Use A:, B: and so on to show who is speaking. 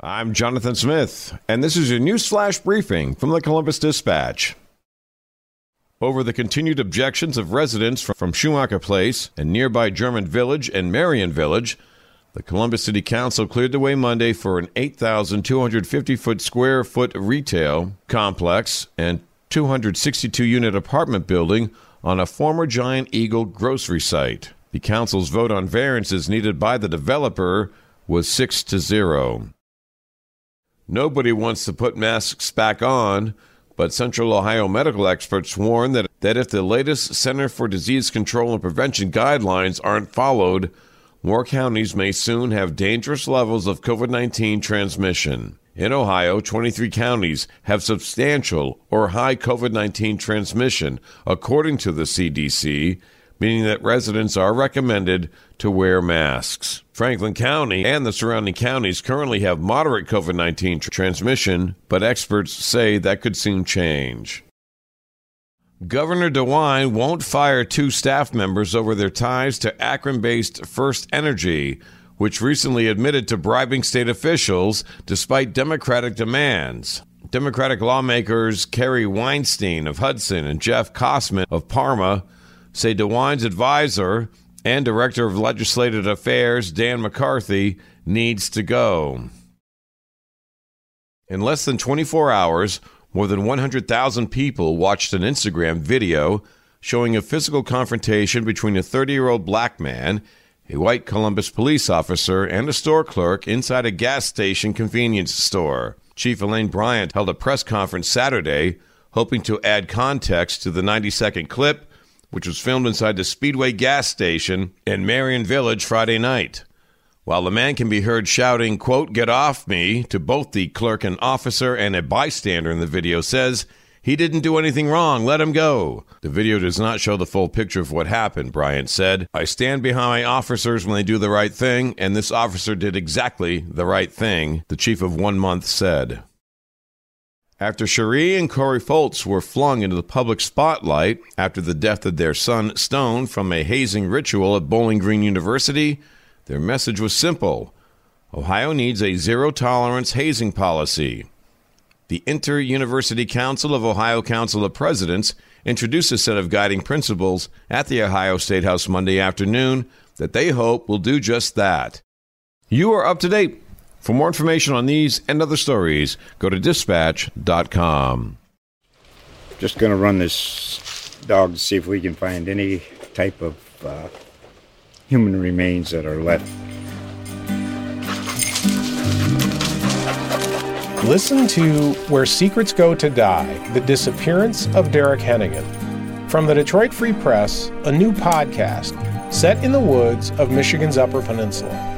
A: I'm Jonathan Smith, and this is your news flash briefing from the Columbus Dispatch. Over the continued objections of residents from Schumacher Place and nearby German Village and Marion Village, the Columbus City Council cleared the way Monday for an 8,250 foot square foot retail complex and 262 unit apartment building on a former Giant Eagle grocery site. The council's vote on variances needed by the developer was 6 to 0. Nobody wants to put masks back on, but Central Ohio medical experts warn that, that if the latest Center for Disease Control and Prevention guidelines aren't followed, more counties may soon have dangerous levels of COVID 19 transmission. In Ohio, 23 counties have substantial or high COVID 19 transmission, according to the CDC, meaning that residents are recommended to wear masks. Franklin County and the surrounding counties currently have moderate COVID 19 transmission, but experts say that could soon change. Governor DeWine won't fire two staff members over their ties to Akron based First Energy which recently admitted to bribing state officials despite Democratic demands. Democratic lawmakers Casey Weinstein of Hudson and Jeff Crossman of Parma say DeWine's advisor and Director of Legislative Affairs, Dan McCarthy, needs to go. In less than 24 hours, more than 100,000 people watched an Instagram video showing a physical confrontation between a 30 year old black man a white Columbus police officer, and a store clerk inside a gas station convenience store. Chief Elaine Bryant held a press conference Saturday, hoping to add context to the 90 second clip, which was filmed inside the Speedway gas station in Marion Village Friday night. While the man can be heard shouting, quote, get off me, to both the clerk and officer, and a bystander in the video says he didn't do anything wrong. Let him go. The video does not show the full picture of what happened, Bryant said. I stand behind my officers when they do the right thing, and this officer did exactly the right thing, the chief of one month said. After Shari and Cory Foltz were flung into the public spotlight after the death of their son Stone from a hazing ritual at Bowling Green University, their message was simple Ohio needs a zero tolerance hazing policy. The Inter University Council of Ohio Council of Presidents introduced a set of guiding principles at the Ohio State House Monday afternoon that they hope will do just that. You are up to date. For more information on these and other stories, go to dispatch.com.
B: Just going to run this dog to see if we can find any type of uh, human remains that are left
C: Listen to Where Secrets Go to Die The Disappearance of Derek Hennigan. From the Detroit Free Press, a new podcast set in the woods of Michigan's Upper Peninsula.